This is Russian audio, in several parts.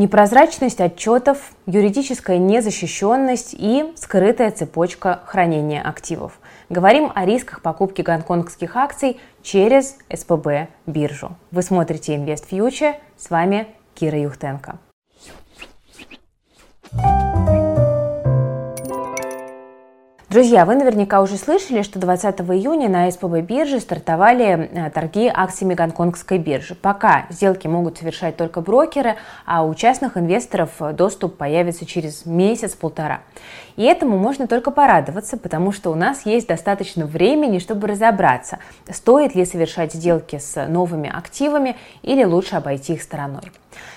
Непрозрачность отчетов, юридическая незащищенность и скрытая цепочка хранения активов. Говорим о рисках покупки гонконгских акций через СПБ биржу. Вы смотрите Invest Future, с вами Кира Юхтенко. Друзья, вы наверняка уже слышали, что 20 июня на СПБ бирже стартовали э, торги акциями Гонконгской биржи. Пока сделки могут совершать только брокеры, а у частных инвесторов доступ появится через месяц-полтора. И этому можно только порадоваться, потому что у нас есть достаточно времени, чтобы разобраться, стоит ли совершать сделки с новыми активами или лучше обойти их стороной.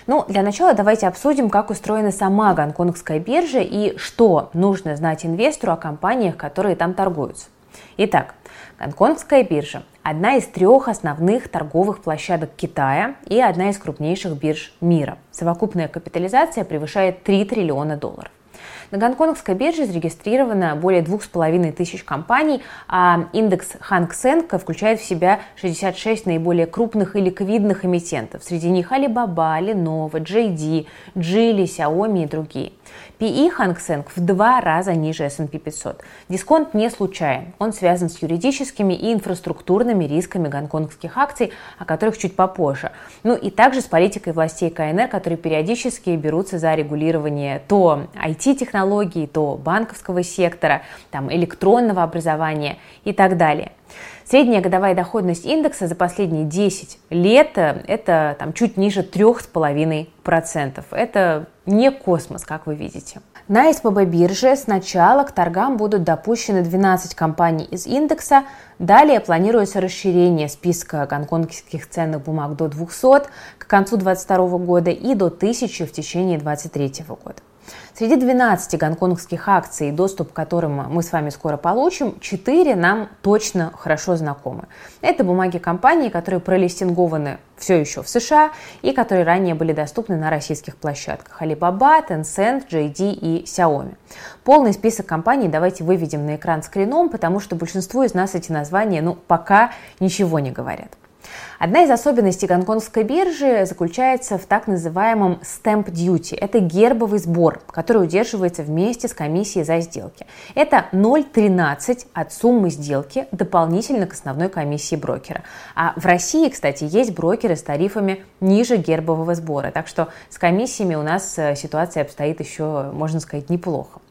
Ну, для начала давайте обсудим, как устроена сама гонконгская биржа и что нужно знать инвестору о компаниях, которые там торгуются. Итак, Гонконгская биржа – одна из трех основных торговых площадок Китая и одна из крупнейших бирж мира. Совокупная капитализация превышает 3 триллиона долларов. На Гонконгской бирже зарегистрировано более двух с половиной тысяч компаний, а индекс Hang Seng включает в себя 66 наиболее крупных и ликвидных эмитентов. Среди них Alibaba, Lenovo, JD, Geely, Xiaomi и другие. PE Hang Seng в два раза ниже S&P 500. Дисконт не случайен. Он связан с юридическими и инфраструктурными рисками гонконгских акций, о которых чуть попозже. Ну и также с политикой властей КНР, которые периодически берутся за регулирование то IT-технологий, то банковского сектора, там, электронного образования и так далее. Средняя годовая доходность индекса за последние 10 лет э, это там, чуть ниже 3,5%. Это не космос, как вы видите. На СПБ бирже сначала к торгам будут допущены 12 компаний из индекса, далее планируется расширение списка гонконгских ценных бумаг до 200 к концу 2022 года и до 1000 в течение 2023 года. Среди 12 гонконгских акций, доступ к которым мы с вами скоро получим, 4 нам точно хорошо знакомы. Это бумаги компаний, которые пролистингованы все еще в США и которые ранее были доступны на российских площадках Alibaba, Tencent, JD и Xiaomi. Полный список компаний давайте выведем на экран скрином, потому что большинству из нас эти названия ну, пока ничего не говорят. Одна из особенностей гонконгской биржи заключается в так называемом stamp duty. Это гербовый сбор, который удерживается вместе с комиссией за сделки. Это 0,13 от суммы сделки дополнительно к основной комиссии брокера. А в России, кстати, есть брокеры с тарифами ниже гербового сбора. Так что с комиссиями у нас э, ситуация обстоит еще, можно сказать, неплохо.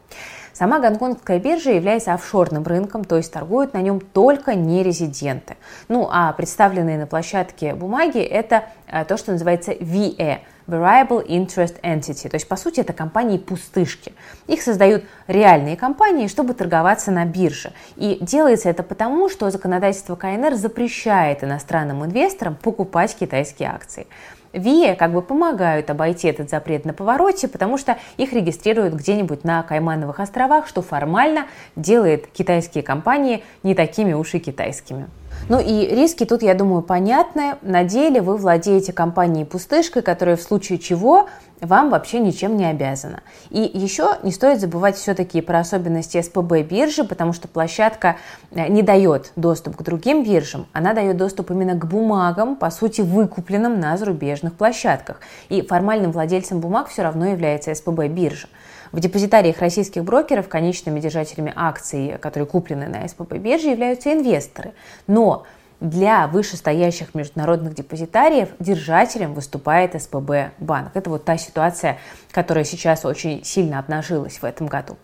Сама гонконгская биржа является офшорным рынком, то есть торгуют на нем только нерезиденты. Ну а представленные на площадке бумаги это э, то, что называется VE – Variable Interest Entity. То есть, по сути, это компании-пустышки. Их создают реальные компании, чтобы торговаться на бирже. И делается это потому, что законодательство КНР запрещает иностранным инвесторам покупать китайские акции. ВИЭ как бы помогают обойти этот запрет на повороте, потому что их регистрируют где-нибудь на Каймановых островах, что формально делает китайские компании не такими уж и китайскими. Ну и риски тут, я думаю, понятны. На деле вы владеете компанией-пустышкой, которая в случае чего вам вообще ничем не обязана. И еще не стоит забывать все-таки про особенности СПБ биржи, потому что площадка э, не дает доступ к другим биржам, она дает доступ именно к бумагам, по сути, выкупленным на зарубежных площадках. И формальным владельцем бумаг все равно является СПБ биржа. В депозитариях российских брокеров конечными держателями акций, которые куплены на СПБ бирже, являются инвесторы. Но для вышестоящих международных депозитариев держателем выступает СПБ банк. Это вот та ситуация, которая сейчас очень сильно обнажилась в этом году.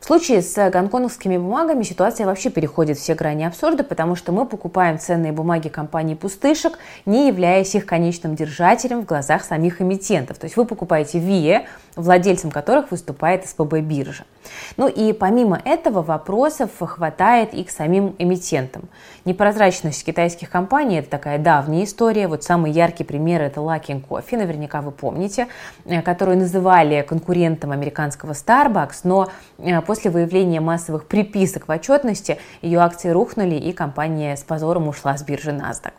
В случае с гонконгскими бумагами ситуация вообще переходит все грани абсурда, потому что мы покупаем ценные бумаги компании «Пустышек», не являясь их конечным держателем в глазах самих эмитентов. То есть вы покупаете ВИЭ, владельцем которых выступает СПБ биржа. Ну и помимо этого вопросов хватает и к самим эмитентам. Непрозрачность китайских компаний – это такая давняя история. Вот самый яркий пример – это Luckin Coffee, наверняка вы помните, э, которую называли конкурентом американского Starbucks, но э, после выявления массовых приписок в отчетности ее акции рухнули и компания с позором ушла с биржи NASDAQ.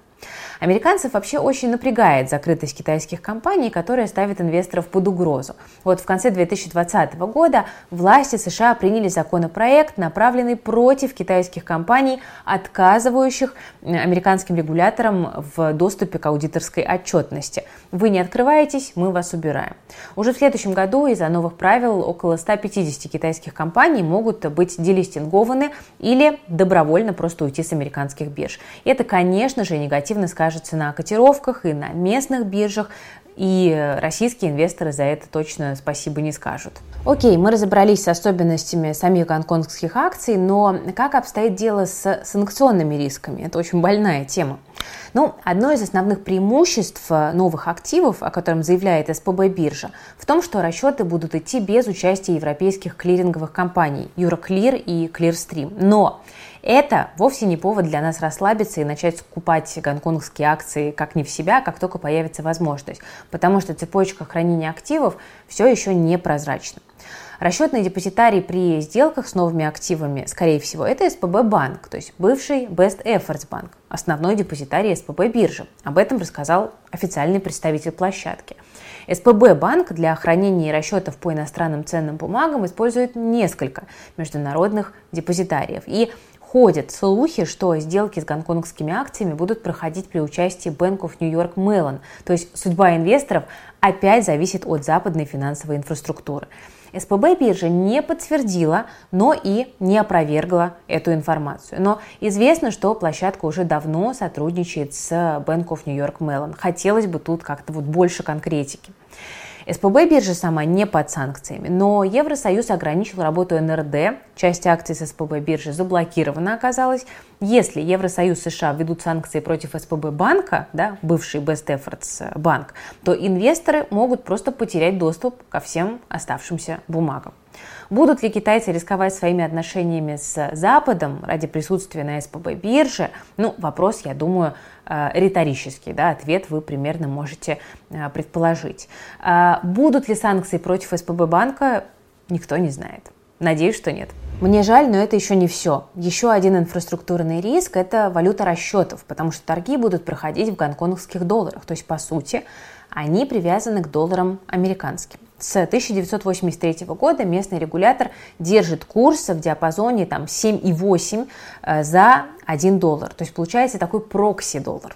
Американцев вообще очень напрягает закрытость китайских компаний, которые ставят инвесторов под угрозу. Вот в конце 2020 года власти США приняли законопроект, направленный против китайских компаний, отказывающих американским регуляторам в доступе к аудиторской отчетности. Вы не открываетесь, мы вас убираем. Уже в следующем году из-за новых правил около 150 китайских компаний могут быть делистингованы или добровольно просто уйти с американских бирж. Это, конечно же, негативно скажется на котировках и на местных биржах, и российские инвесторы за это точно спасибо не скажут. Окей, мы разобрались с особенностями самих гонконгских акций, но как обстоит дело с санкционными рисками? Это очень больная тема. Ну, одно из основных преимуществ новых активов, о котором заявляет СПБ биржа, в том, что расчеты будут идти без участия европейских клиринговых компаний Euroclear и Clearstream. Но это вовсе не повод для нас расслабиться и начать скупать гонконгские акции как не в себя, как только появится возможность, потому что цепочка хранения активов все еще не прозрачна. Расчетный депозитарий при сделках с новыми активами, скорее всего, это СПБ банк, то есть бывший Best Efforts банк, основной депозитарий СПБ биржи. Об этом рассказал официальный представитель площадки. СПБ банк для хранения расчетов по иностранным ценным бумагам использует несколько международных депозитариев. И Ходят слухи, что сделки с гонконгскими акциями будут проходить при участии Bank of New York Mellon, то есть судьба инвесторов опять зависит от западной финансовой инфраструктуры. СПБ биржа не подтвердила, но и не опровергла эту информацию. Но известно, что площадка уже давно сотрудничает с Bank of New York Mellon. Хотелось бы тут как-то вот больше конкретики. СПБ биржа сама не под санкциями, но Евросоюз ограничил работу НРД, часть акций с СПБ биржи заблокирована оказалось. Если Евросоюз США введут санкции против СПБ банка, да, бывший Best Efforts банк, то инвесторы могут просто потерять доступ ко всем оставшимся бумагам. Будут ли китайцы рисковать своими отношениями с Западом ради присутствия на СПБ бирже? Ну, вопрос, я думаю, э, риторический. Да? Ответ вы примерно можете э, предположить. А будут ли санкции против СПБ банка? Никто не знает. Надеюсь, что нет. Мне жаль, но это еще не все. Еще один инфраструктурный риск – это валюта расчетов, потому что торги будут проходить в гонконгских долларах. То есть, по сути, они привязаны к долларам американским. С 1983 года местный регулятор держит курс в диапазоне там, 7,8 э, за 1 доллар. То есть получается такой прокси-доллар.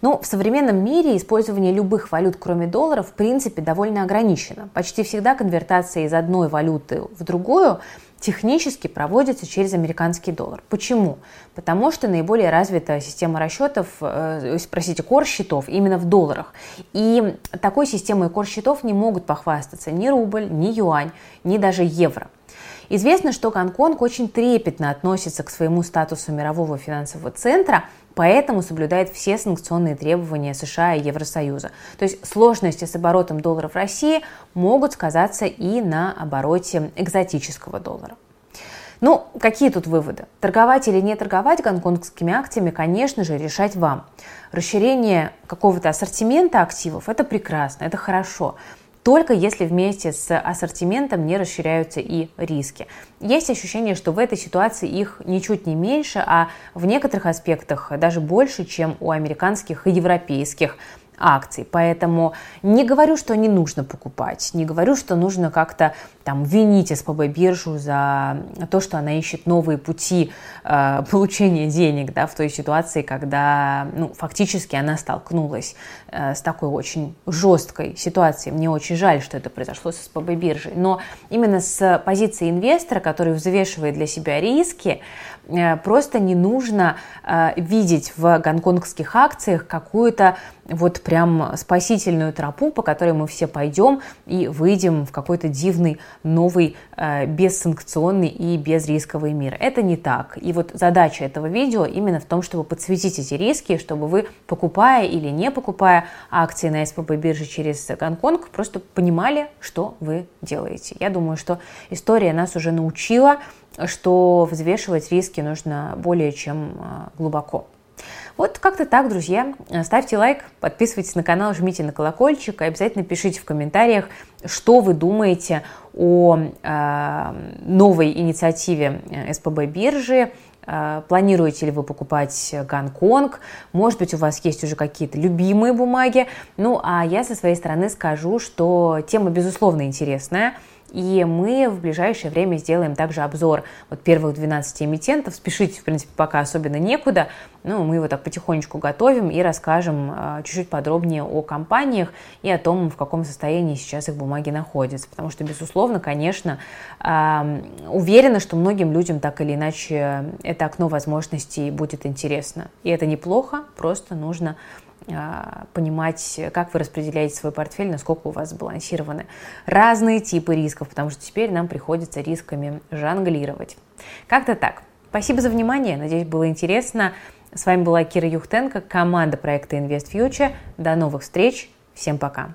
Ну, в современном мире использование любых валют, кроме доллара, в принципе, довольно ограничено. Почти всегда конвертация из одной валюты в другую технически проводится через американский доллар. Почему? Потому что наиболее развита система расчетов, э, простите, кор счетов именно в долларах. И такой системой кор счетов не могут похвастаться ни рубль, ни юань, ни даже евро. Известно, что Гонконг очень трепетно относится к своему статусу мирового финансового центра, поэтому соблюдает все санкционные требования США и Евросоюза. То есть сложности с оборотом доллара в России могут сказаться и на обороте экзотического доллара. Ну, какие тут выводы? Торговать или не торговать гонконгскими акциями, конечно же, решать вам. Расширение какого-то ассортимента активов – это прекрасно, это хорошо только если вместе с ассортиментом не расширяются и риски. Есть ощущение, что в этой ситуации их ничуть не меньше, а в некоторых аспектах даже больше, чем у американских и европейских акций. Поэтому не говорю, что не нужно покупать, не говорю, что нужно как-то там винить СПБ биржу за то, что она ищет новые пути э, получения денег да, в той ситуации, когда ну, фактически она столкнулась э, с такой очень жесткой ситуацией. Мне очень жаль, что это произошло с СПБ биржей. Но именно с позиции инвестора, который взвешивает для себя риски, э, просто не нужно э, видеть в гонконгских акциях какую-то вот прям спасительную тропу, по которой мы все пойдем и выйдем в какой-то дивный новый э, бессанкционный и безрисковый мир. Это не так. И вот задача этого видео именно в том, чтобы подсветить эти риски, чтобы вы, покупая или не покупая акции на СПБ бирже через Гонконг, просто понимали, что вы делаете. Я думаю, что история нас уже научила, что взвешивать риски нужно более чем э, глубоко. Вот как-то так, друзья. Ставьте лайк, подписывайтесь на канал, жмите на колокольчик и обязательно пишите в комментариях, что вы думаете о э, новой инициативе э, СПБ биржи а, планируете ли вы покупать Гонконг? Может быть, у вас есть уже какие-то любимые бумаги? Ну, а я со своей стороны скажу, что тема, безусловно, интересная. И мы в ближайшее время сделаем также обзор вот первых 12 эмитентов. Спешить, в принципе, пока особенно некуда. Ну, мы его так потихонечку готовим и расскажем э, чуть-чуть подробнее о компаниях и о том, в каком состоянии сейчас их бумаги находятся. Потому что, безусловно, конечно, э, уверена, что многим людям так или иначе это окно возможностей будет интересно. И это неплохо, просто нужно а, понимать, как вы распределяете свой портфель, насколько у вас сбалансированы разные типы рисков, потому что теперь нам приходится рисками жонглировать. Как-то так. Спасибо за внимание, надеюсь, было интересно. С вами была Кира Юхтенко, команда проекта Invest Future. До новых встреч, всем пока.